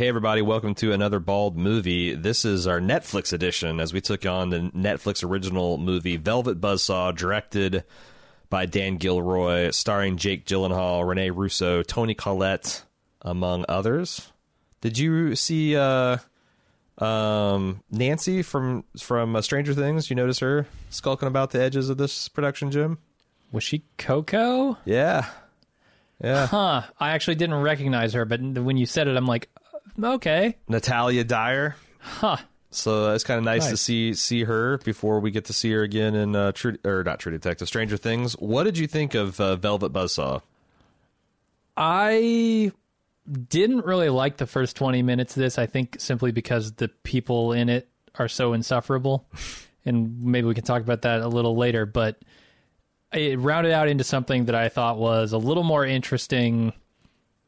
Hey, everybody, welcome to another Bald movie. This is our Netflix edition as we took on the Netflix original movie Velvet Buzzsaw, directed by Dan Gilroy, starring Jake Gyllenhaal, Rene Russo, Toni Collette, among others. Did you see uh, um, Nancy from from uh, Stranger Things? You notice her skulking about the edges of this production, Jim? Was she Coco? Yeah. Yeah. Huh. I actually didn't recognize her, but when you said it, I'm like, okay. Natalia Dyer. Huh. So it's kind of nice, to see see her before we get to see her again in uh, True or not True Detective, Stranger Things. What did you think of uh, Velvet Buzzsaw? I didn't really like the first 20 minutes of this. I think simply because the people in it are so insufferable. and maybe we can talk about that a little later. But it rounded out into something that I thought was a little more interesting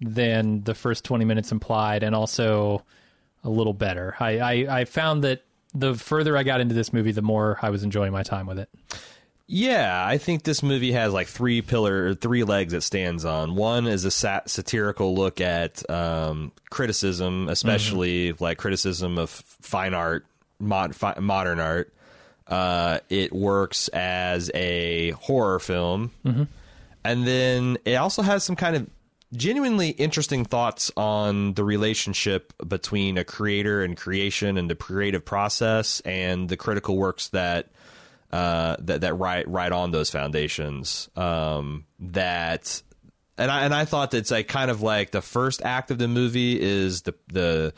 than the first 20 minutes implied, and also a little better. I, I, I found that the further I got into this movie, the more I was enjoying my time with it. Yeah, I think this movie has like three pillar, three legs it stands on. One is a sat- satirical look at um, criticism, especially like criticism of fine art, mod- fi- modern art. Uh, it works as a horror film, and then it also has some kind of genuinely interesting thoughts on the relationship between a creator and creation and the creative process and the critical works that uh, that that ride ride on those foundations. Um, that and I and I thought that it's like kind of like the first act of the movie is the the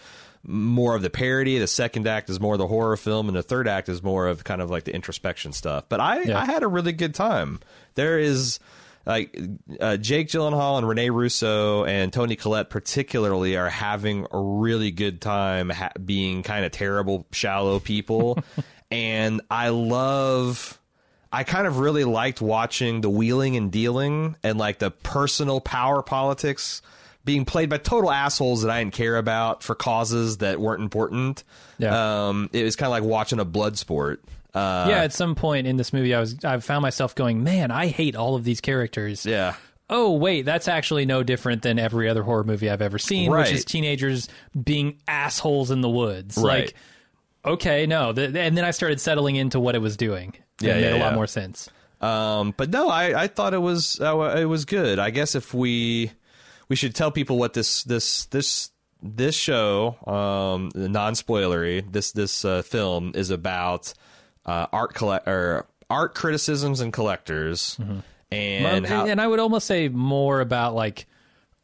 more of the parody. The second act is more of the horror film, and the third act is more of kind of like the introspection stuff. But I Yeah. I had a really good time. There is like uh, Jake Gyllenhaal and Rene Russo and Toni Collette particularly are having a really good time ha- being kind of terrible, shallow people, and I love. I kind of really liked watching the wheeling and dealing and like the personal power politics being played by total assholes that I didn't care about for causes that weren't important. Yeah. Um, it was kind of like watching a blood sport. Uh, yeah, at some point in this movie, I was I found myself going, "Man, I hate all of these characters." yeah. Oh wait, that's actually no different than every other horror movie I've ever seen, Right. which is teenagers being assholes in the woods. Right. Like, okay, no, th- and then I started settling into what it was doing. Yeah, it made yeah, a lot yeah. more sense. Um, but no, I, I thought it was uh, it was good. I guess if we we should tell people what this this this this show, um, non spoilery, this this uh, film is about uh, art collect or art criticisms and collectors, and and, how and I would almost say more about like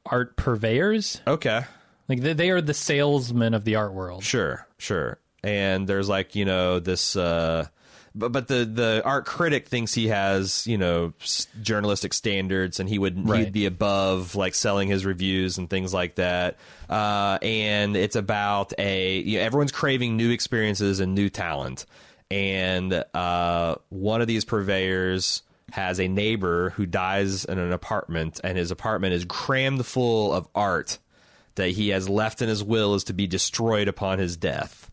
art purveyors. okay, Like they, they are the salesmen of the art world. Sure, sure. And there's like you know this, uh, but but the the art critic thinks he has you know s- journalistic standards, and he would he'd be above like selling his reviews and things like that. Uh, and it's about a you know, everyone's craving new experiences and new talent, and uh, one of these purveyors has a neighbor who dies in an apartment, and his apartment is crammed full of art that he has left in his will is to be destroyed upon his death.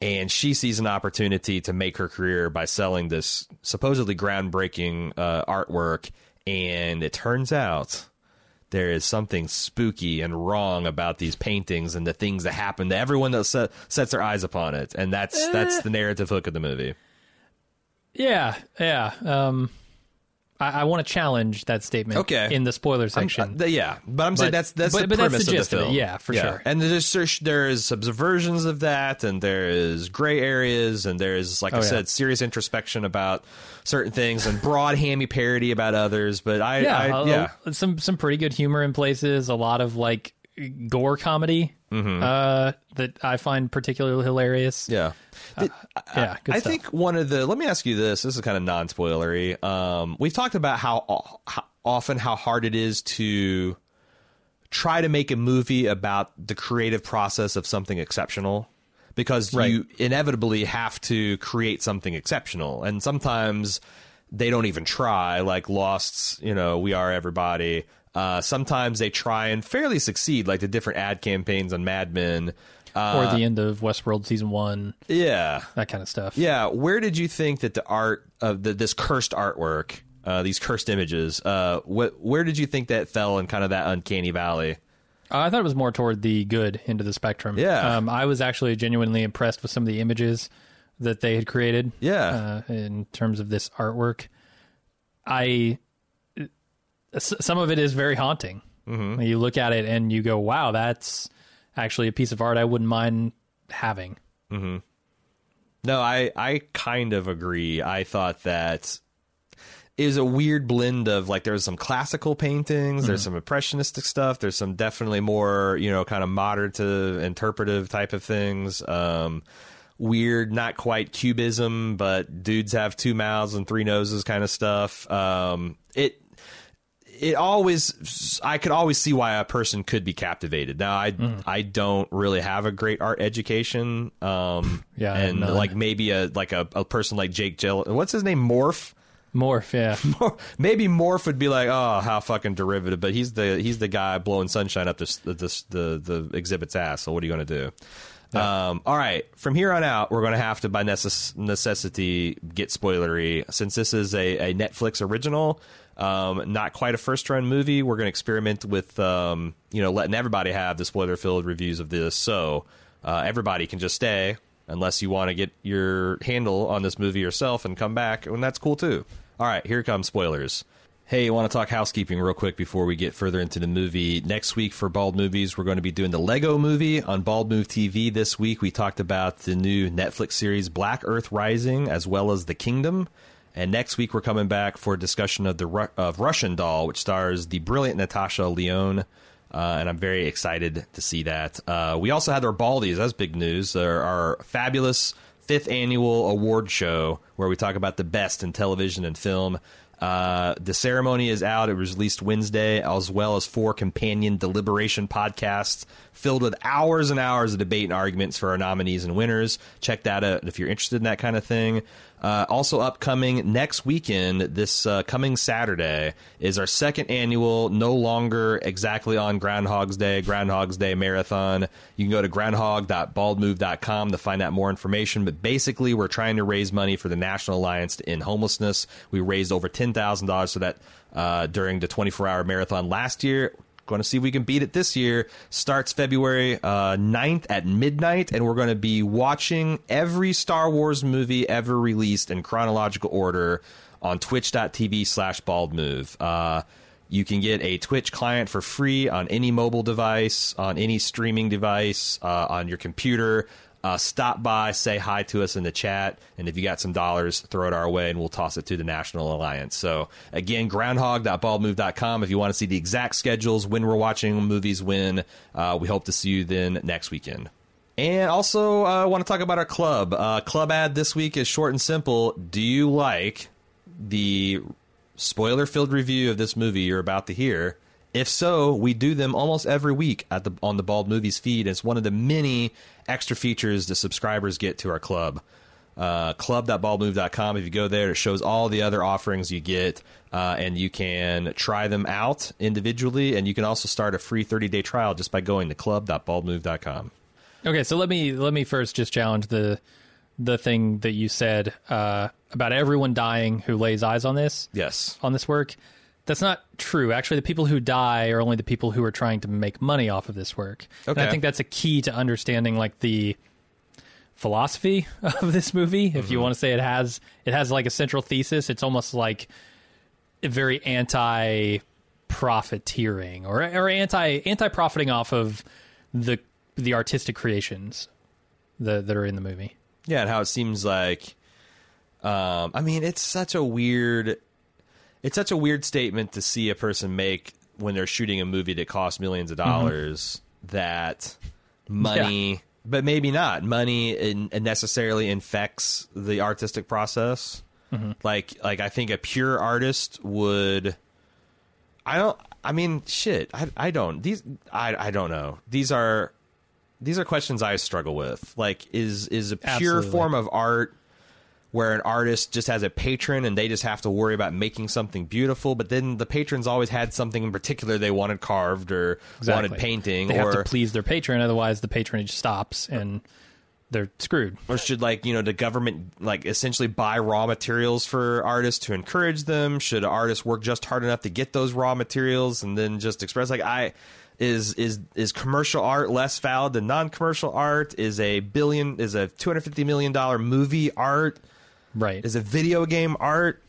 And she sees an opportunity to make her career by selling this supposedly groundbreaking uh, artwork. And it turns out there is something spooky and wrong about these paintings and the things that happen to everyone that set, sets their eyes upon it. And that's that's the narrative hook of the movie. Yeah, yeah. Um, I, I want to challenge that statement. Okay. in the spoiler Uh, section. th- yeah, but I'm saying that's that's but- the but that's premise the gist of of the it. film. Yeah, for sure. And there's there's- there is subversions of that, and there is gray areas, and there is like I Oh, yeah. said, serious introspection about certain things, and broad hammy parody about others. But I, yeah, I, yeah, some some pretty good humor in places. A lot of like gore comedy Mm-hmm. uh, that I find particularly hilarious. yeah. Did- Yeah, good I stuff. think one of the. Let me ask you this. This is kind of non-spoilery. Um, we've talked about how, how often how hard it is to try to make a movie about the creative process of something exceptional because Right. you inevitably have to create something exceptional and sometimes they don't even try like lost's you know we are everybody uh, sometimes they try and fairly succeed like the different ad campaigns on mad men uh, or the end of Westworld season one, yeah that kind of stuff. yeah, where did you think that the art of the, this cursed artwork, uh, these cursed images, uh, wh- where did you think that fell in kind of that uncanny valley? Uh, I thought it was more toward the good end of the spectrum. Yeah. Um, I was actually genuinely impressed with some of the images that they had created. Yeah. Uh, in terms of this artwork, I some of it is very haunting. Mm-hmm. You look at it and you go, "Wow, that's actually a piece of art I wouldn't mind having." No, I I kind of agree. I thought that is a weird blend of like there's some classical paintings, there's some impressionistic stuff, there's some definitely more you know kind of modern to interpretive type of things. Um, weird, not quite cubism, but dudes have two mouths and three noses kind of stuff. Um, it it always I could always see why a person could be captivated. Now I I don't really have a great art education. Um Yeah, and none. like maybe a like a, a person like Jake Jill what's his name? Morf? Morf, yeah. maybe Morf would be like, oh, how fucking derivative. But he's the he's the guy blowing sunshine up this, this the the exhibit's ass. So what are you going to do? Um, all right, from here on out, we're going to have to by necess- necessity get spoilery since this is a, a Netflix original. Um, not quite a first run movie. We're going to experiment with um, you know letting everybody have the spoiler filled reviews of this. So uh, everybody can just stay unless you want to get your handle on this movie yourself and come back, and that's cool too. All right, here comes spoilers. Hey, want to talk housekeeping real quick before we get further into the movie? Next week for Bald Movies, we're going to be doing the Lego movie on Bald Move TV. This week, we talked about the new Netflix series Black Earth Rising, as well as The Kingdom. And next week, we're coming back for a discussion of the Ru- of Russian Doll, which stars the brilliant Natasha Lyonne. Uh, and I'm very excited to see that. Uh, we also had our Baldies. That's big news. Our, fabulous fifth annual award show where we talk about the best in television and film. Uh, the ceremony is out. It was released Wednesday, as well as four companion deliberation podcasts filled with hours and hours of debate and arguments for our nominees and winners. Check that out if you're interested in that kind of thing. Uh, also upcoming next weekend, this uh, coming Saturday, is our second annual, no longer exactly on Groundhog's Day, Groundhog's Day marathon. You can go to groundhog.baldmove.com to find out more information. But basically, we're trying to raise money for the National Alliance to End Homelessness. We raised over $10,000 for that uh, during the 24 hour marathon last year. Going to see if we can beat it this year. Starts February uh, 9th at midnight, and we're going to be watching every Star Wars movie ever released in chronological order on twitch.tv slash baldmove. Uh, you can get a Twitch client for free on any mobile device, on any streaming device, uh, on your computer. Uh, stop by, say hi to us in the chat, and if you got some dollars, throw it our way, and we'll toss it to the National Alliance. So again, groundhog.baldmove.com if you want to see the exact schedules when we're watching movies. When uh, we hope to see you then next weekend. And also, I uh, want to talk about our club. Uh, club ad this week is short and simple. Do you like the spoiler-filled review of this movie you're about to hear? If so, we do them almost every week at the on the Bald Movies feed. It's one of the many extra features the subscribers get to our club. Uh, club.baldmove.com. If you go there, it shows all the other offerings you get, uh, and you can try them out individually. And you can also start a free 30 day trial just by going to club.baldmove.com. Okay, so let me let me first just challenge the the thing that you said uh, about everyone dying who lays eyes on this Yes. on this work. That's not true. Actually, the people who die are only the people who are trying to make money off of this work. And I think that's a key to understanding like the philosophy of this movie. If you want to say it has it has like a central thesis, it's almost like a very anti profiteering or or anti anti profiting off of the the artistic creations that that are in the movie. Yeah, and how it seems like um I mean, it's such a weird it's such a weird statement to see a person make when they're shooting a movie that costs millions of mm-hmm. dollars that money but maybe not. Money in, uh, necessarily infects the artistic process. Mm-hmm. Like like I think a pure artist would I don't I mean shit, I I don't. These I I don't know. These are these are questions I struggle with. Like, is is a pure Absolutely. form of art where an artist just has a patron and they just have to worry about making something beautiful, but then the patrons always had something in particular they wanted carved or wanted Exactly. painting, They or have to please their patron, otherwise the patronage stops and they're screwed. or should like you know the government like essentially buy raw materials for artists to encourage them? Should artists work just hard enough to get those raw materials and then just express like I is is is commercial art less valid than non-commercial art? Is a billion is a two hundred fifty million dollar movie art? Right. Is a video game art?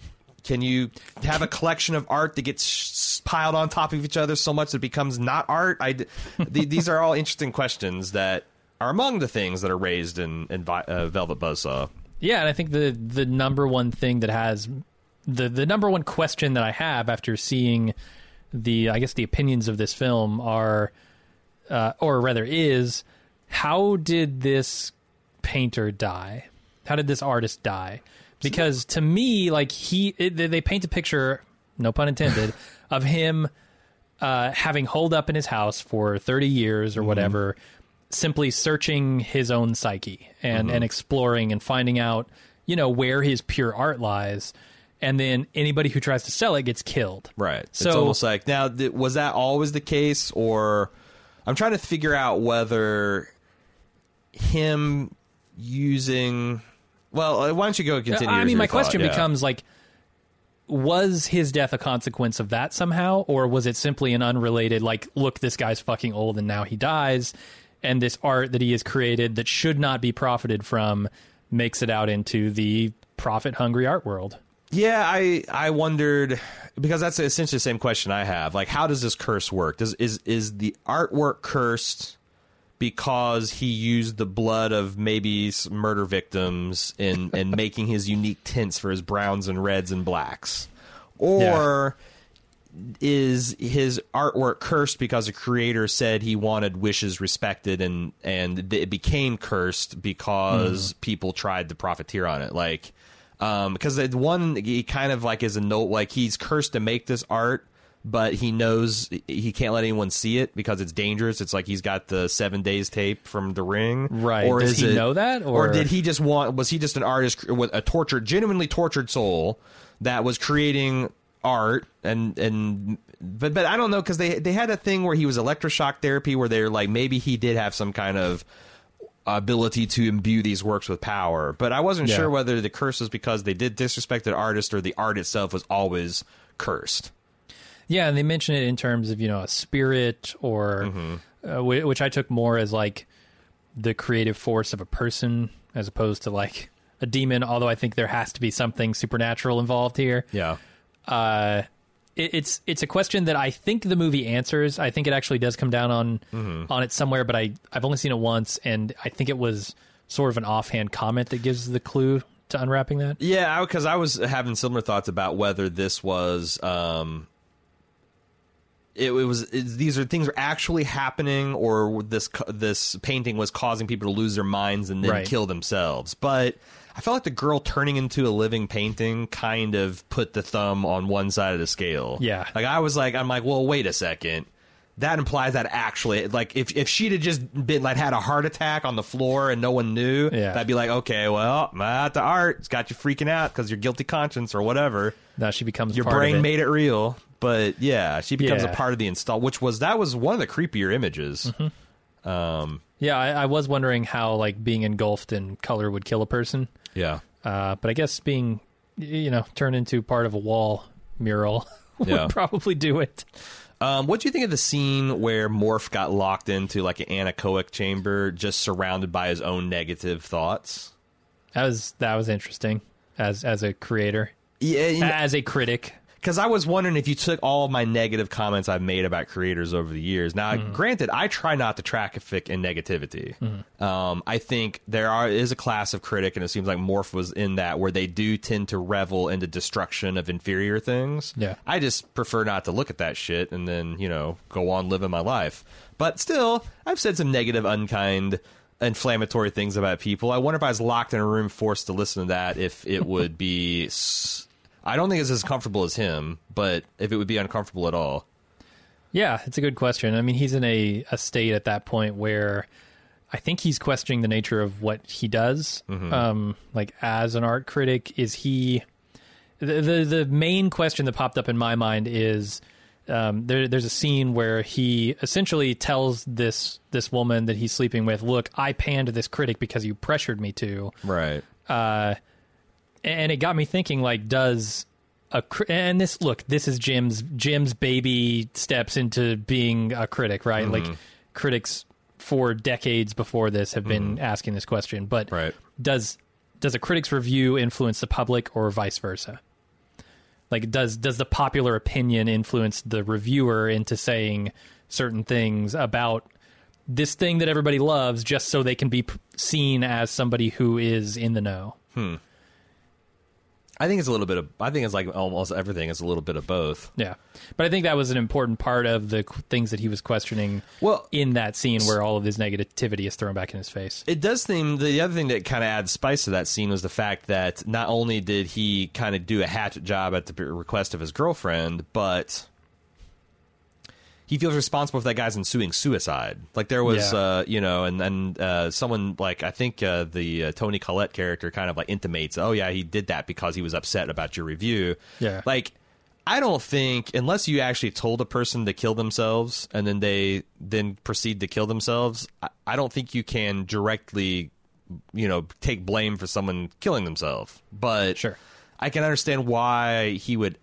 Can you have a collection of art that gets sh- piled on top of each other so much that it becomes not art? I, th- these are all interesting questions that are among the things that are raised in, in Vi- uh, Velvet Buzzsaw. Yeah, and I think the the number one thing that has the the number one question that I have after seeing the I guess the opinions of this film are uh, or rather is how did this painter die? How did this artist die? Because to me, like he, it, they paint a picture, no pun intended, of him uh, having holed up in his house for thirty years or whatever, simply searching his own psyche and and exploring and finding out, you know, where his pure art lies. And then anybody who tries to sell it gets killed. Right. So- it's almost like now th- was that always the case, or I'm trying to figure out whether him using. Well, uh, why don't you go continue? I mean, my thought, question yeah. becomes like, was his death a consequence of that somehow, or was it simply an unrelated, like, look, this guy's fucking old and now he dies, and this art that he has created that should not be profited from makes it out into the profit hungry art world? Yeah, I I wondered because that's essentially the same question I have. Like, how does this curse work? Does is is the artwork cursed because he used the blood of maybe murder victims in in making his unique tints for his browns and reds and blacks, or is his artwork cursed because the creator said he wanted wishes respected and and it became cursed because people tried to profiteer on it? Like um because the one he kind of like is a note like he's cursed to make this art but he knows he can't let anyone see it because it's dangerous. It's like he's got the seven days tape from the ring. Right. or Does he it, know that, or or- did he just want was he just an artist with a tortured genuinely tortured soul that was creating art and and but but I don't know because they they had a thing where he was electroshock therapy where they're like maybe he did have some kind of ability to imbue these works with power. But I wasn't Yeah. sure whether the curse was because they did disrespect the artist or the art itself was always cursed Yeah, and they mention it in terms of you know a spirit or Mm-hmm. uh, whi- which I took more as like the creative force of a person as opposed to like a demon. Although I think there has to be something supernatural involved here. yeah Uh, it, it's it's a question that I think the movie answers. I think it actually does come down on Mm-hmm. on it somewhere, but I I've only seen it once, and I think it was sort of an offhand comment that gives the clue to unwrapping that. Yeah, because I was having similar thoughts about whether this was um, it, it was it, these are things are actually happening, or this this painting was causing people to lose their minds and then Right. kill themselves. But I felt like the girl turning into a living painting kind of put the thumb on one side of the scale. Yeah. like I was like, I'm like, well, wait a second. That implies that actually, like, if if she'd have just been like had a heart attack on the floor and no one knew, Yeah. that'd be like, okay, well, uh, the art it's got you freaking out because your guilty conscience or whatever. Now she becomes Your part of brain it. made it real, but yeah, she becomes a part of the install, which was that was one of the creepier images. Mm-hmm. Yeah, I, I was wondering how like being engulfed in color would kill a person. Yeah, Uh, but I guess being, you know, turned into part of a wall mural would Yeah. probably do it. Um, what do you think of the scene where Morf got locked into like an anechoic chamber, just surrounded by his own negative thoughts? That was that was interesting as as a creator, Yeah, as a critic. Because I was wondering if you took all of my negative comments I've made about creators over the years. Now, granted, I try not to traffic in negativity. Um, I think there are is a class of critic, and it seems like Morf was in that, where they do tend to revel in the destruction of inferior things. Yeah. I just prefer not to look at that shit and then you know go on living my life. But still, I've said some negative, unkind. Inflammatory things about people. I wonder if I was locked in a room, forced to listen to that, if it would be s- I don't think it's as comfortable as him, but if it would be uncomfortable at all. Yeah, it's a good question. I mean, he's in a, a state at that point where I think he's questioning the nature of what he does. Um, like as an art critic, is he the, the the main question that popped up in my mind is um, there, there's a scene where he essentially tells this this woman that he's sleeping with, "Look, I panned this critic because you pressured me to," Right. uh, and it got me thinking: like, does a and this look, this is Jim's Jim's baby steps into being a critic, right? Mm-hmm. Like critics for decades before this have been mm-hmm. asking this question, but Right. does does a critic's review influence the public or vice versa? Like does does the popular opinion influence the reviewer into saying certain things about this thing that everybody loves just so they can be p- seen as somebody who is in the know? Hmm. I think it's a little bit of. I think it's like almost everything is a little bit of both. Yeah. But I think that was an important part of the qu- things that he was questioning Well, in that scene where all of his negativity is thrown back in his face. It does seem the other thing that kind of adds spice to that scene was the fact that not only did he kind of do a hatchet job at the request of his girlfriend, but he feels responsible for that guy's ensuing suicide. Like there was, Yeah. uh, you know, and then uh, someone like I think uh, the uh, Toni Collette character kind of like intimates, oh yeah, he did that because he was upset about your review. Yeah. like. I don't think unless you actually told a person to kill themselves and then they then proceed to kill themselves, I, I don't think you can directly, you know, take blame for someone killing themselves. But Sure. I can understand why he would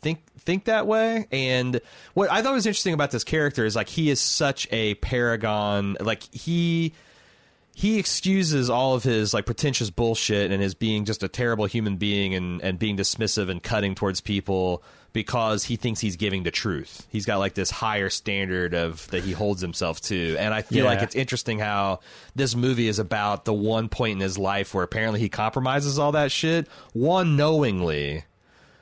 think think that way. And what I thought was interesting about this character is like he is such a paragon. Like he he excuses all of his like pretentious bullshit and his being just a terrible human being and and being dismissive and cutting towards people because he thinks he's giving the truth. He's got like this higher standard of that he holds himself to. And I feel Yeah. like it's interesting how this movie is about the one point in his life where apparently he compromises all that shit, one knowingly.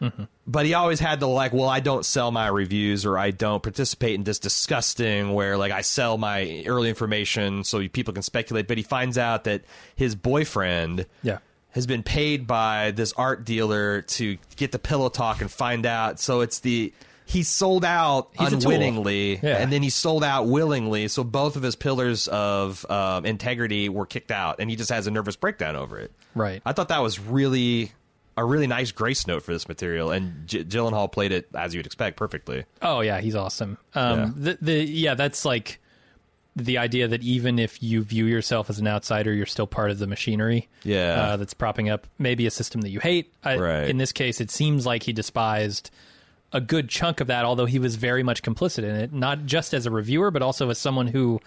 Mm-hmm. But he always had the like, well, I don't sell my reviews or I don't participate in this disgusting where like I sell my early information so people can speculate. But he finds out that his boyfriend Yeah. has been paid by this art dealer to get the pillow talk and find out. So it's the he sold out He's unwittingly, Yeah. and then he sold out willingly. So both of his pillars of um, integrity were kicked out, and he just has a nervous breakdown over it. Right. I thought that was really a really nice grace note for this material, and J- Gyllenhaal played it as you'd expect perfectly. Oh yeah, he's awesome. Um, The the yeah, that's like the idea that even if you view yourself as an outsider, you're still part of the machinery. Yeah. uh, that's propping up maybe a system that you hate. I, Right. In this case, it seems like he despised a good chunk of that, although he was very much complicit in it, not just as a reviewer, but also as someone who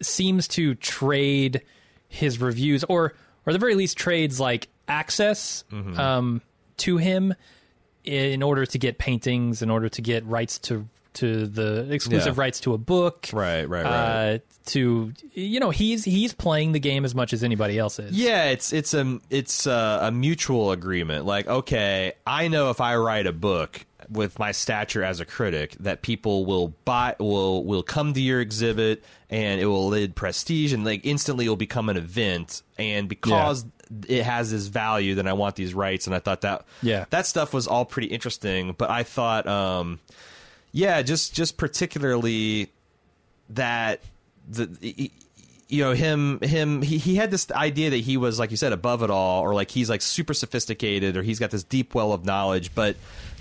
seems to trade his reviews, or or at the very least trades like access Mm-hmm. um, to him in order to get paintings, in order to get rights to to the exclusive Yeah. rights to a book, Right, right, right. Uh, to you know, he's he's playing the game as much as anybody else is. Yeah, it's it's a it's a, a mutual agreement. Like, okay, I know if I write a book with my stature as a critic, that people will buy will will come to your exhibit, and it will lead prestige, and like instantly it will become an event. And because it has this value, then I want these rights. And I thought that Yeah. that stuff was all pretty interesting. But I thought, um, yeah, just just particularly that the you know him him he, he had this idea that he was like you said above it all or like he's like super sophisticated or he's got this deep well of knowledge but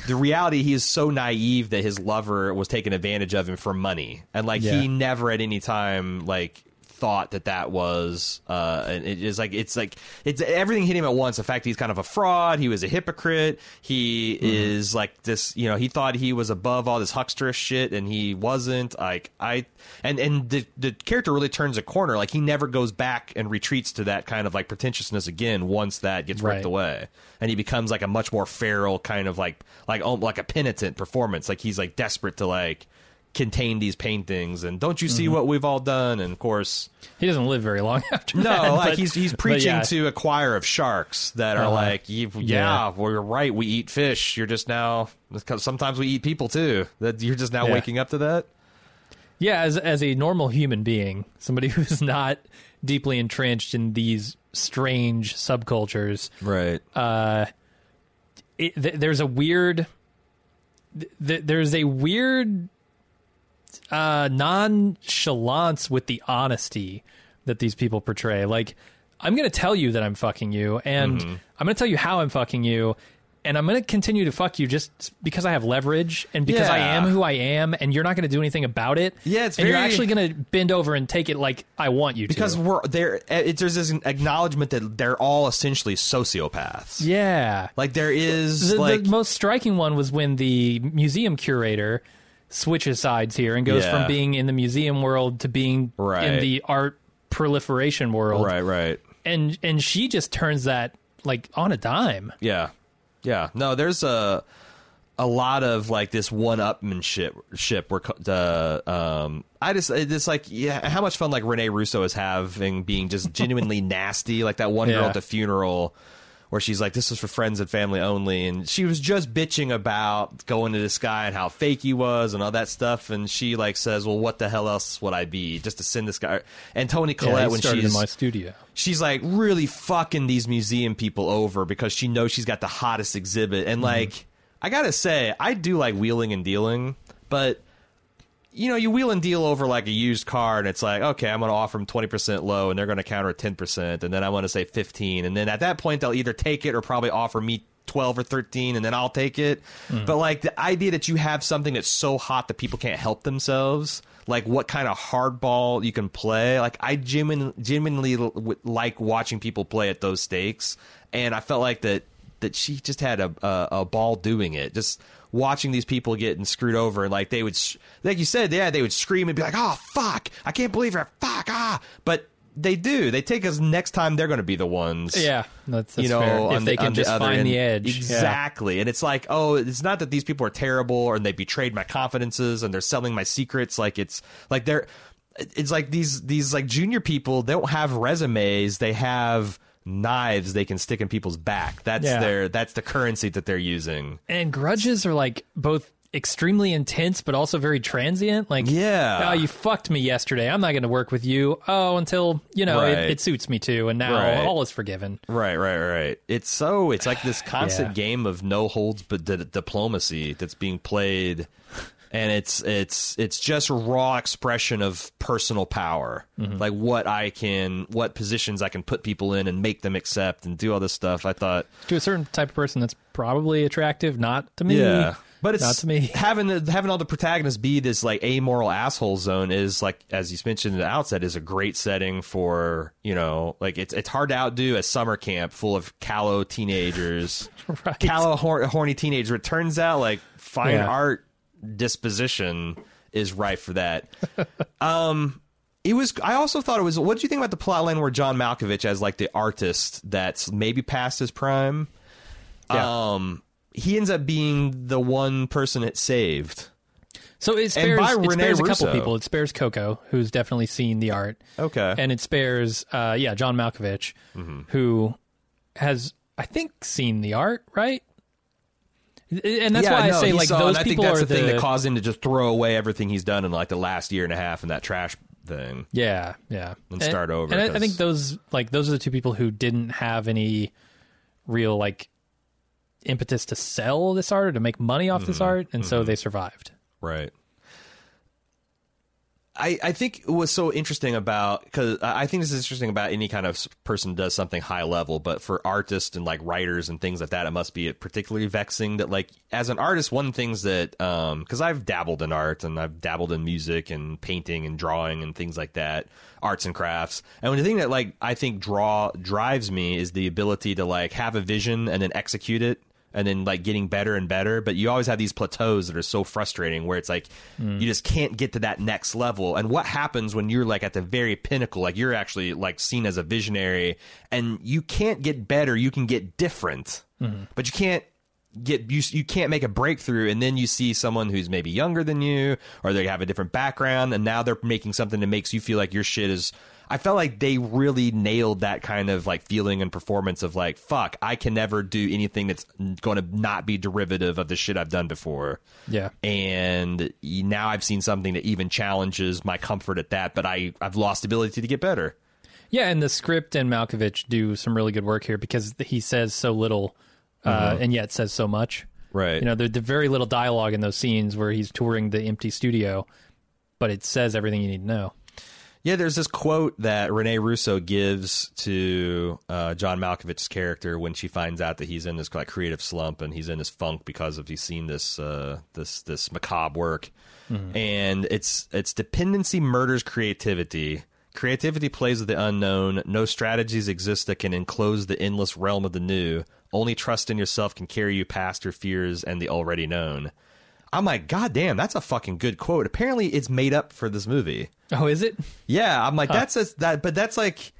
the reality he is so naive that his lover was taking advantage of him for money and like Yeah. he never at any time like thought that that was uh and it is like it's like it's everything hit him at once. The fact he's kind of a fraud. He was a hypocrite. He is like this you know he thought he was above all this hucksterish shit and he wasn't. Like i and and the the character really turns a corner. Like he never goes back and retreats to that kind of like pretentiousness again once that gets ripped Right. away. And he becomes like a much more feral kind of like like oh, like a penitent performance. Like he's like desperate to like contain these paintings and don't you see what we've all done and of course he doesn't live very long after no that. like but- he's he's preaching yeah. to a choir of sharks that are Uh-huh. like yeah, Yeah. we're right we eat fish you're just now because sometimes we eat people too that you're just now Yeah. waking up to that Yeah, as as a normal human being, somebody who's not deeply entrenched in these strange subcultures, right uh, it, th- there's a weird, th- there's a weird uh, nonchalance with the honesty that these people portray. Like, I'm going to tell you that I'm fucking you, and I'm going to tell you how I'm fucking you, and I'm going to continue to fuck you just because I have leverage and because I am who I am, and you're not going to do anything about it. Yeah, it's and you're actually going to bend over and take it like I want you because to. we're there. It, there's this acknowledgement that they're all essentially sociopaths. yeah, Like there is the, like the most striking one was when the museum curator switches sides here and goes Yeah. from being in the museum world to being in the art proliferation world, right, right. and and she just turns that like on a dime. Yeah, yeah. No, there's a a lot of like this one upmanship ship where the um I just it's like yeah how much fun like Rene Russo is having being just genuinely nasty like that one girl at the funeral where she's like this is for friends and family only. And she was just bitching about going to this guy and how fake he was and all that stuff. And she like says well what the hell else would I be just to send this guy? And Toni Yeah, Collette he when she's in my studio. she's like really fucking these museum people over because she knows she's got the hottest exhibit. And mm-hmm. like i gotta say i do like wheeling and dealing but you know you wheel and deal over like a used car and it's like okay i'm gonna offer them 20% low and they're gonna counter at 10% and then i want to say 15 and then at that point they'll either take it or probably offer me 12 or 13 and then i'll take it. Mm-hmm. But like the idea that you have something that's so hot that people can't help themselves like what kind of hardball you can play like i genuinely, genuinely like watching people play at those stakes and i felt like that that she just had a, a a ball doing it. Just watching these people getting screwed over like they would like you said yeah they would scream and be like oh fuck i can't believe it fuck ah but they do they take us next time they're going to be the ones Yeah, that's, that's you know, fair. if the, they can just the find end. the edge. Yeah. Exactly. And it's like, oh, it's not that these people are terrible or they betrayed my confidences and they're selling my secrets. Like it's like they're, it's like these, these like junior people they don't have resumes. They have knives they can stick in people's back. That's Yeah. their, that's the currency that they're using. And grudges are like both extremely intense but also very transient. Like, Yeah. oh, you fucked me yesterday. I'm not going to work with you. Oh, until you know Right. it, it suits me to, and now Right. all is forgiven. Right, right, right. It's so it's like this constant Yeah. game of no holds but di- diplomacy that's being played, and it's it's it's just raw expression of personal power, Mm-hmm. like what I can, what positions I can put people in and make them accept and do all this stuff. I thought, To a certain type of person, that's probably attractive. Not to me. yeah. But it's not to me. having the, having all the protagonists be this like amoral asshole zone is like as you mentioned at the outset is a great setting for you know like it's it's hard to outdo a summer camp full of callow teenagers, Right. callow hor- horny teenagers. It turns out like fine Yeah. art disposition is rife for that. um, it was. I also thought it was. What did you think about the plot line where John Malkovich as like the artist that's maybe past his prime? Yeah. Um, he ends up being the one person it saved. So it spares, it spares a couple people. It spares Coco, who's definitely seen the art. Okay. and it spares uh yeah john malkovich Mm-hmm. who has i think seen the art right and that's yeah, why no, i say like saw- those and I people think that's are the thing that caused him to just throw away everything he's done in like the last year and a half in that trash thing. yeah yeah And start over, and I, I think those like those are the two people who didn't have any real like impetus to sell this art or to make money off Mm-hmm. this art and so they survived Right. I, I think was so interesting about because I think this is interesting about any kind of person does something high level, but for artists and like writers and things like that, it must be particularly vexing that like as an artist, one of the things that um because I've dabbled in art and I've dabbled in music and painting and drawing and things like that, arts and crafts, and when the thing that like I think draw drives me is the ability to like have a vision and then execute it and then like getting better and better but you always have these plateaus that are so frustrating where it's like you just can't get to that next level. And what happens when you're like at the very pinnacle like you're actually like seen as a visionary and you can't get better you can get different mm-hmm. but you can't get you, you can't make a breakthrough and then you see someone who's maybe younger than you or they have a different background and now they're making something that makes you feel like your shit is I felt like they really nailed that kind of like feeling and performance of like fuck I can never do anything that's going to not be derivative of the shit I've done before. Yeah. And now I've seen something that even challenges my comfort at that but I I've lost ability to get better. Yeah, and the script and Malkovich do some really good work here because he says so little, uh, and yet says so much. right. You know, there's very little dialogue in those scenes where he's touring the empty studio, but it says everything you need to know. Yeah, there's this quote that Rene Russo gives to uh, John Malkovich's character when she finds out that he's in this like creative slump and he's in this funk because of he's seen this uh, this this macabre work, and it's it's dependency murders creativity. Creativity plays with the unknown. No strategies exist that can enclose the endless realm of the new. Only trust in yourself can carry you past your fears and the already known. I'm like, God damn, that's a fucking good quote. Apparently, it's made up for this movie. Oh, is it? Yeah, I'm like that's a that, but that's like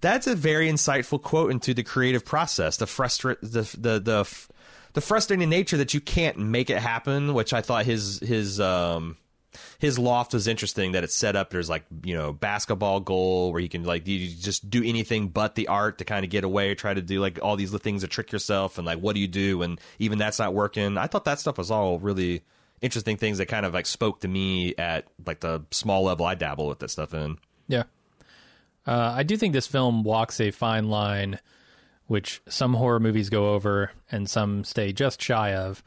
that's a very insightful quote into the creative process, the frustrate the the the the frustrating nature that you can't make it happen. Which I thought his his um his loft was interesting that it's set up. There's like you know basketball goal where you can like you just do anything but the art to kind of get away, try to do like all these little things to trick yourself, and like what do you do And even that's not working. I thought that stuff was all really interesting things that kind of like spoke to me at like the small level I dabble with that stuff in. Yeah. Uh, I do think this film walks a fine line, which some horror movies go over and some stay just shy of,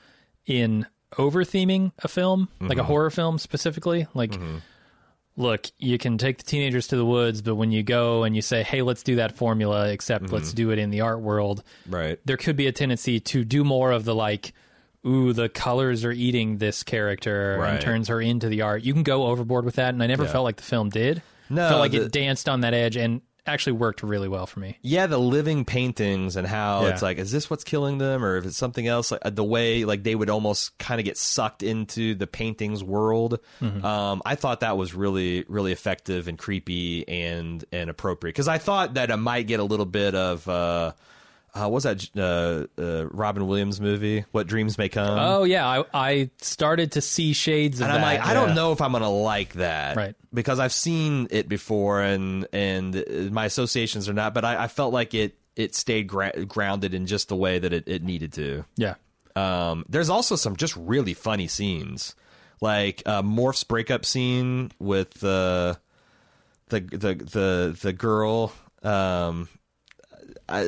in over theming a film, like a mm-hmm. horror film specifically. Like, mm-hmm. look, you can take the teenagers to the woods, but when you go and you say, hey, let's do that formula, except let's mm-hmm. do it in the art world, Right. there could be a tendency to do more of the like, ooh, the colors are eating this character Right. and turns her into the art. You can go overboard with that, and I never Yeah. felt like the film did. No, felt like the- it danced on that edge and actually worked really well for me. yeah the living paintings and how Yeah. it's like is this what's killing them or if it's something else like uh, the way like they would almost kind of get sucked into the paintings world Mm-hmm. um, i thought that was really really effective and creepy and and appropriate because i thought that it might get a little bit of uh uh, what was that uh, uh, Robin Williams movie? What Dreams May Come. Oh yeah, I, I started to see shades of and I'm that. like, I yeah. don't know if I'm gonna like that, Right. Because I've seen it before, and and uh, my associations are not. But I, I felt like it it stayed gra- grounded in just the way that it, it needed to. Yeah, Um, there's also some just really funny scenes, like uh, Morf's breakup scene with uh, the the the the girl. Um,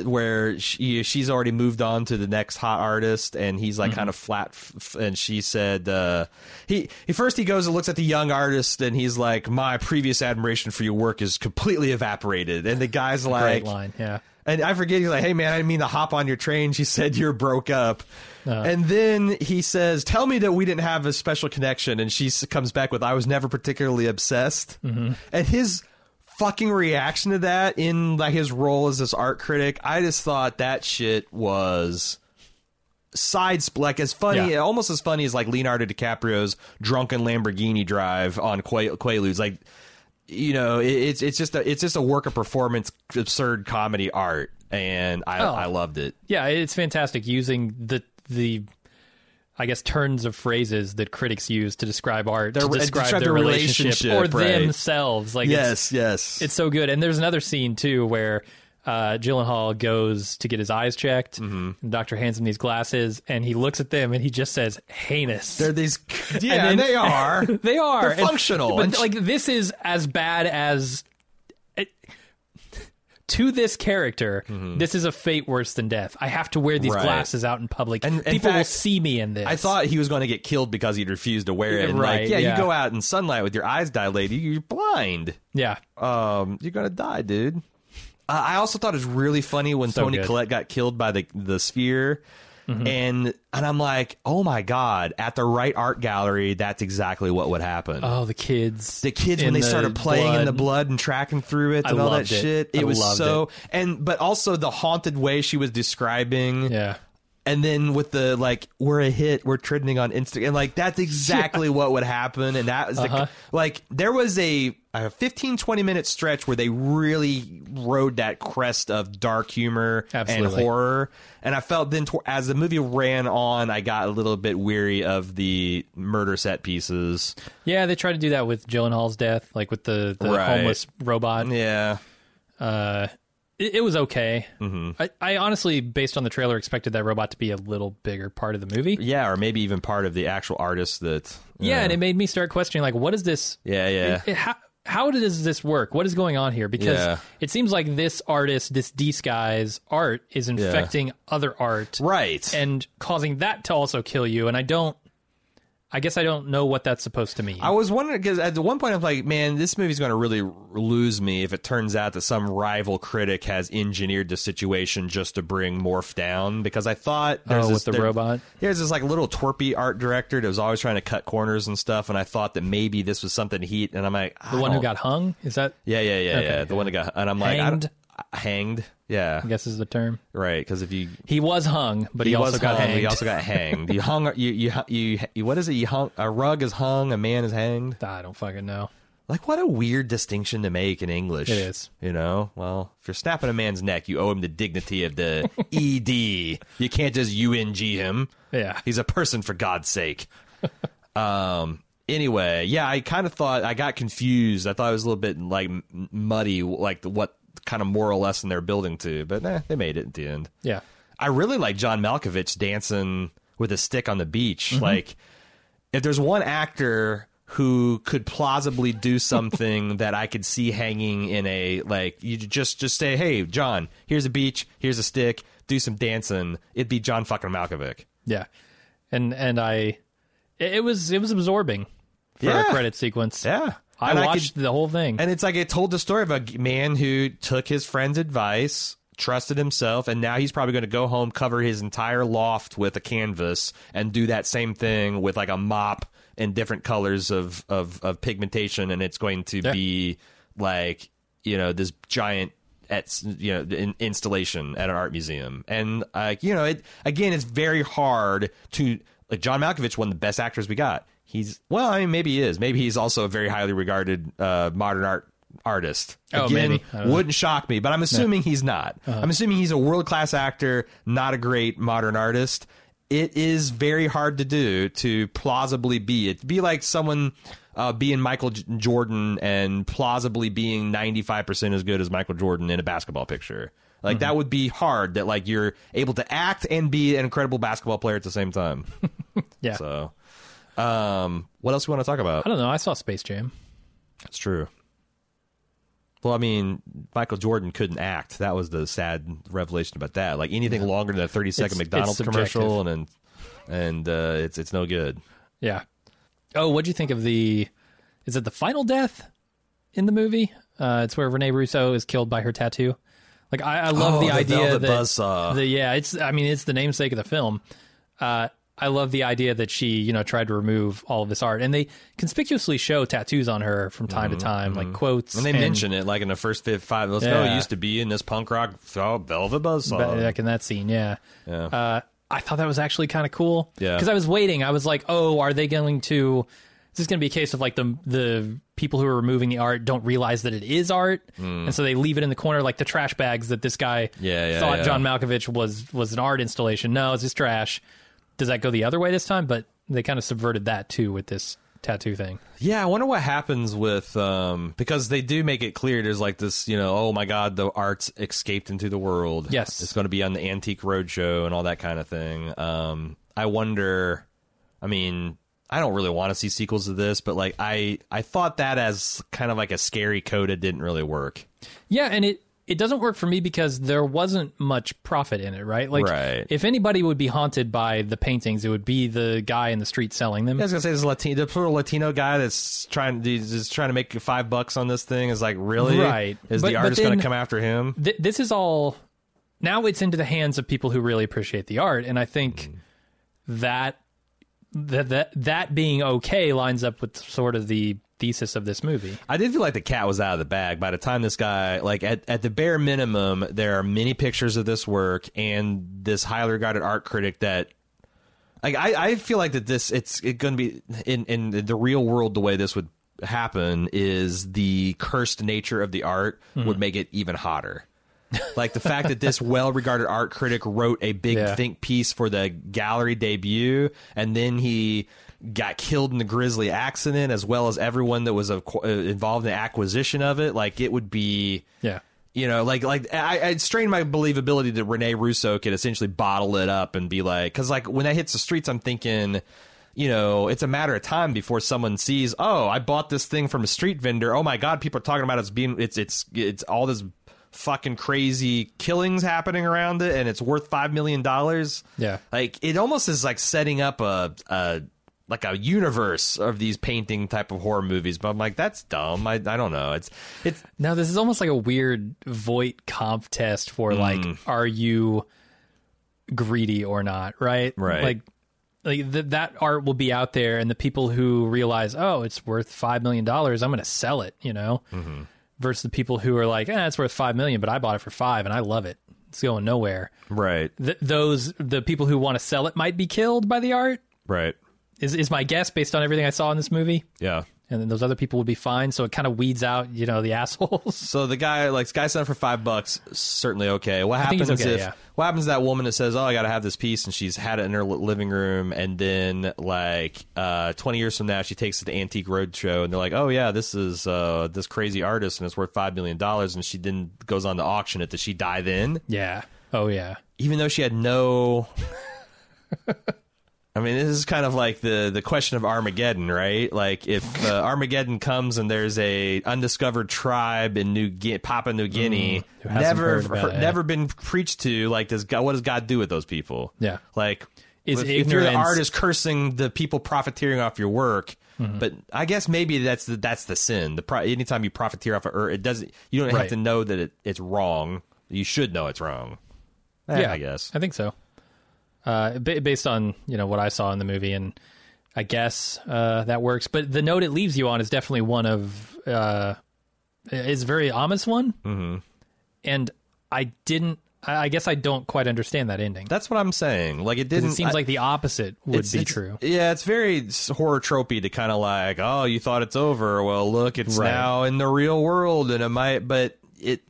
where she she's already moved on to the next hot artist and he's like kind of flat f- f- and she said uh he, he first he goes and looks at the young artist and he's like my previous admiration for your work is completely evaporated and the guy's like great line. Yeah, and I forget, he's like, hey, man, I didn't mean to hop on your train. She said you're broke up. Uh. and then he says, tell me that we didn't have a special connection. And she comes back with, I was never particularly obsessed. Mm-hmm. And his fucking reaction to that in like his role as this art critic, I just thought that shit was side like as funny Yeah. almost as funny as like Leonardo DiCaprio's drunken Lamborghini drive on Quaaludes like you know it, it's it's just a it's just a work of performance absurd comedy art and I Oh. I loved it yeah, it's fantastic using the the. I guess turns of phrases that critics use to describe art, to Their- to describe, describe their their relationship, relationship, or right. themselves. Like it's, yes yes it's so good. And there's another scene too where uh, Gyllenhaal goes to get his eyes checked. Mm-hmm. And Doctor hands him these glasses, and he looks at them and he just says "heinous." they're these yeah And then- they are they are They're And- functional. but And sh- like this is as bad as. It, to this character, this is a fate worse than death. I have to wear these Mm-hmm. Right. glasses out in public. And People will see me in this. I thought he was going to get killed because he'd refused to wear it and Right, like yeah, yeah. you go out in sunlight with your eyes dilated you're blind yeah, um, you're gonna die, dude. Uh, I also thought it was really funny when So Toni good. Collette got killed by the the sphere, Mm-hmm. and and I'm like, oh my god! At the right art gallery, that's exactly what would happen. oh, the kids, the kids when they the started playing in the blood. blood and tracking through it I and all that it. shit, I it was so it. and but also the haunted way she was describing Yeah, and then with the like we're a hit we're trending on instagram like that's exactly what would happen and that was Uh-huh. the, like there was a, a 15 20 minute stretch where they really rode that crest of dark humor and horror and i felt then tw- as the movie ran on i got a little bit weary of the murder set pieces yeah. They tried to do that with Gyllenhaal's death, like with the, the Right. homeless robot. yeah Uh, it, it was okay. Mm-hmm. I, I honestly, based on the trailer, expected that robot to be a little bigger part of the movie. yeah or maybe even part of the actual artist that Yeah, and it made me start questioning, like, what is this? yeah yeah it- how, how does this work? What is going on here? Because Yeah. it seems like this artist, this Dease guy's art, is infecting other art right and causing that to also kill you. And I don't, I guess I don't know what that's supposed to mean. I was wondering because at one point I'm like, man, this movie's going to really lose me if it turns out that some rival critic has engineered the situation just to bring Morf down. Because I thought there's oh, this, the there- robot. There's this like little twerpy art director that was always trying to cut corners and stuff, and I thought that maybe this was something he and I'm like, The one who got hung? Is that, yeah, yeah, yeah, Okay, yeah, the one that got and I'm like, I Hanged? don't- hanged, yeah, I guess is the term? right, because if you He was hung, but he, also got hung, hanged. He also got hanged. You hung. You, you you you. What is it? You hung. A rug is hung. A man is hanged. I don't fucking know. Like what a weird distinction to make in English. It is. You know. Well, if you're snapping a man's neck, you owe him the dignity of the ed. You can't just ung him. Yeah. He's a person for God's sake. um. Anyway, yeah, I kind of thought I got confused. I thought it was a little bit like muddy, like the, what kind of moral lesson they're building to. But eh, they made it at the end. Yeah. I really like John Malkovich dancing with a stick on the beach. Mm-hmm. Like, if there's one actor who could plausibly do something that I could see hanging in a like, you just just say, "Hey, John, here's a beach, here's a stick, do some dancing." It'd be John fucking Malkovich. Yeah. And and I it, was it was absorbing for Yeah. a credit sequence. Yeah, I And watched could- the whole thing. And it's like it told the story of a man who took his friend's advice, trusted himself, and now he's probably going to go home, cover his entire loft with a canvas, and do that same thing with like a mop and different colors of of, of pigmentation, and it's going to Yeah. be like you know this giant. At you know in, installation at an art museum, and like you know it again, it's very hard to like John Malkovich, one of the best actors we got. He's well, I mean, maybe he is. Maybe he's also a very highly regarded uh, modern art artist. Oh, Again, don't know. wouldn't shock me, but I'm assuming he's not. I'm assuming he's a world class actor, not a great modern artist. It is very hard to do to plausibly be it. Be like someone uh, being Michael J- Jordan and plausibly being 95% as good as Michael Jordan in a basketball picture. Like that would be hard. That like you're able to act and be an incredible basketball player at the same time. yeah. so, um, what else we want to talk about? I don't know. I saw Space Jam. That's true. Well, I mean, Michael Jordan couldn't act. That was the sad revelation about that. Like anything longer than a thirty second It's- McDonald's it's commercial, and and, and uh, it's it's no good. Yeah. Oh, what'd you think of the? Is it the final death in the movie? Uh, it's where Rene Russo is killed by her tattoo. Like I, I love Oh, the, the idea that buzzsaw. the yeah, it's I mean it's the namesake of the film. Uh, I love the idea that she you know tried to remove all of this art, and they conspicuously show tattoos on her from time to time, like quotes. Mm-hmm. And they mention it like in the first fifth five. Let's go. It used to be in this punk rock oh, Velvet Buzzsaw. Like in that scene, yeah. Yeah. Uh, I thought that was actually kind of cool. Yeah. Because I was waiting. I was like, oh, are they going to? Is this going to be a case of like the the people who are removing the art don't realize that it is art, and so they leave it in the corner like the trash bags that this guy. Yeah, yeah, thought yeah. John Malkovich was was an art installation. No, it's just trash. Does that go the other way this time? But they kind of subverted that too with this tattoo thing. Yeah, I wonder what happens with um because they do make it clear there's like this, you know, oh my god, the art's escaped into the world. Yes. It's going to be on the Antique Roadshow and all that kind of thing. Um I wonder I mean, I don't really want to see sequels of this, but like I I thought that as kind of like a scary coda didn't really work. Yeah, and it it doesn't work for me because there wasn't much profit in it, right? Like, Right. if anybody would be haunted by the paintings, it would be the guy in the street selling them. I was gonna say this Latino, the poor Latino guy that's trying, he's just trying to make five bucks on this thing is like really Right. Is But- the but artist going to come after him? Th- this is all now it's into the hands of people who really appreciate the art, and I think mm. that that that that being okay lines up with sort of the thesis of this movie. I did feel like the cat was out of the bag by the time this guy, like at, at the bare minimum, there are many pictures of this work and this highly regarded art critic that, like, I, I feel like that this it's it going to be in in the real world the way this would happen is the cursed nature of the art would hmm. make it even hotter. like the fact that this well-regarded art critic wrote a big Yeah. think piece for the gallery debut, and then he got killed in the grisly accident, as well as everyone that was uh, involved in the acquisition of it. Like it would be, Yeah. you know, like like I, I strained my believability that Rene Russo could essentially bottle it up and be like, because like when that hits the streets, I'm thinking. You know, it's a matter of time before someone sees. Oh, I bought this thing from a street vendor. Oh my god, people are talking about it's being it's it's it's all this fucking crazy killings happening around it, and it's worth five million dollars. Yeah. like it almost is like setting up a a like a universe of these painting type of horror movies. But I'm like, that's dumb. I I don't know. It's it's Now this is almost like a weird Voight-Kampff test for like, Mm. are you greedy or not? Right? Right. Like, like th- that art will be out there, and the people who realize, oh, it's worth five million dollars, I'm going to sell it. You know, Mm-hmm. versus the people who are like, eh, it's worth five million, but I bought it for five and I love it. It's going nowhere. right, Th- those the people who want to sell it might be killed by the art. right, Is is my guess based on everything I saw in this movie? yeah. And then those other people would be fine. So it kind of weeds out, you know, the assholes. So the guy, like, guy selling for five bucks, certainly okay. What happens okay, if yeah. what happens to that woman that says, "Oh, I got to have this piece," and she's had it in her living room, and then like uh, twenty years from now, she takes it to the Antique Roadshow, and they're like, "Oh yeah, this is uh, this crazy artist, and it's worth five million dollars," and she then goes on to auction it. Does she die then? Yeah. Oh yeah. even though she had no I mean, this is kind of like the the question of Armageddon, right? Like if uh, Armageddon comes and there's a undiscovered tribe in New Gu- Papua New Guinea, Mm, never heard about it, yeah. never been preached to, like does God, what does God do with those people? Yeah. like Is if, if you're the artist cursing the people profiteering off your work. Mm-hmm. But I guess maybe that's the that's the sin. The pro- anytime you profiteer off of Earth, it doesn't. You don't have to know that it, it's wrong. You should know it's wrong. Eh, yeah, I guess. I think so. Uh, based on you know what I saw in the movie, and I guess uh, that works. But the note it leaves you on is definitely one of uh, is a very ominous one, mm-hmm. and I didn't. I guess I don't quite understand that ending. That's what I'm saying. Like it didn't. it seems I- like the opposite would it's- be it's- true. Yeah, it's very horror tropey to kind of like, oh, you thought it's over. Well, look, it's Right. now in the real world, and it might. But it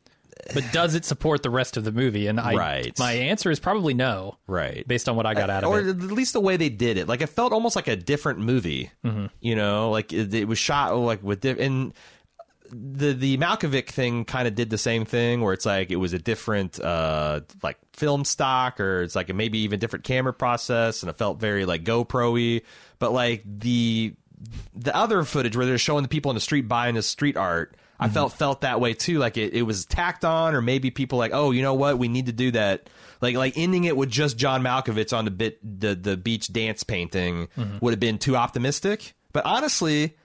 But does it support the rest of the movie? And I, Right. my answer is probably no, right based on what I got out of or it. Or at least the way they did it. Like it felt almost like a different movie. Mm-hmm. You know, like it, it was shot like with diff- and the the Malkovich thing kind of did the same thing where it's like it was a different uh like film stock or it's like a maybe even different camera process and it felt very like GoPro-y but like the the other footage where they're showing the people in the street buying the street art I felt felt that way too like it, it was tacked on or maybe people like oh you know what we need to do that like like ending it with just John Malkovich on the bit the the beach dance painting would have been too optimistic but honestly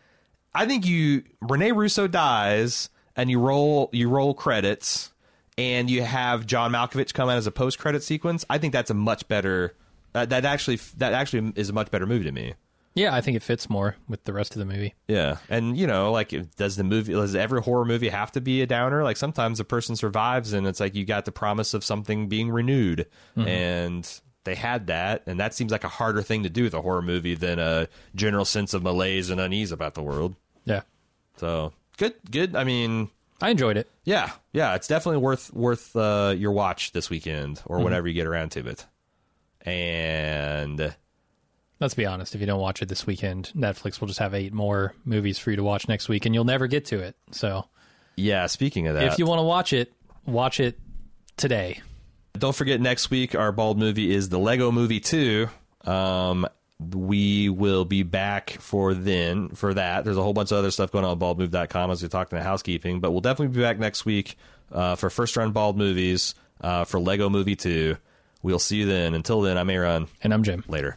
I think you Rene Russo dies and you roll you roll credits and you have John Malkovich come out as a post credit sequence. I think that's a much better uh, that actually that actually is a much better movie to me. Yeah, I think it fits more with the rest of the movie. Yeah, and you know, like, does the movie, does every horror movie have to be a downer? Like, sometimes a person survives, and it's like you got the promise of something being renewed, and they had that, and that seems like a harder thing to do with a horror movie than a general sense of malaise and unease about the world. Yeah, So good, good. I mean, I enjoyed it. yeah, yeah, it's definitely worth worth uh, your watch this weekend or whenever you get around to it. And Let's be honest. If you don't watch it this weekend, Netflix will just have eight more movies for you to watch next week, and you'll never get to it. So yeah, speaking of that, if you want to watch it, watch it today. Don't forget next week our bald movie is the Lego Movie 2. Um we will be back for then for that. There's a whole bunch of other stuff going on at baldmove.com as we talked in the housekeeping, but we'll definitely be back next week uh, for first run bald movies uh, for Lego Movie 2. We'll see you then. Until then, I'm Aaron. And I'm Jim. Later.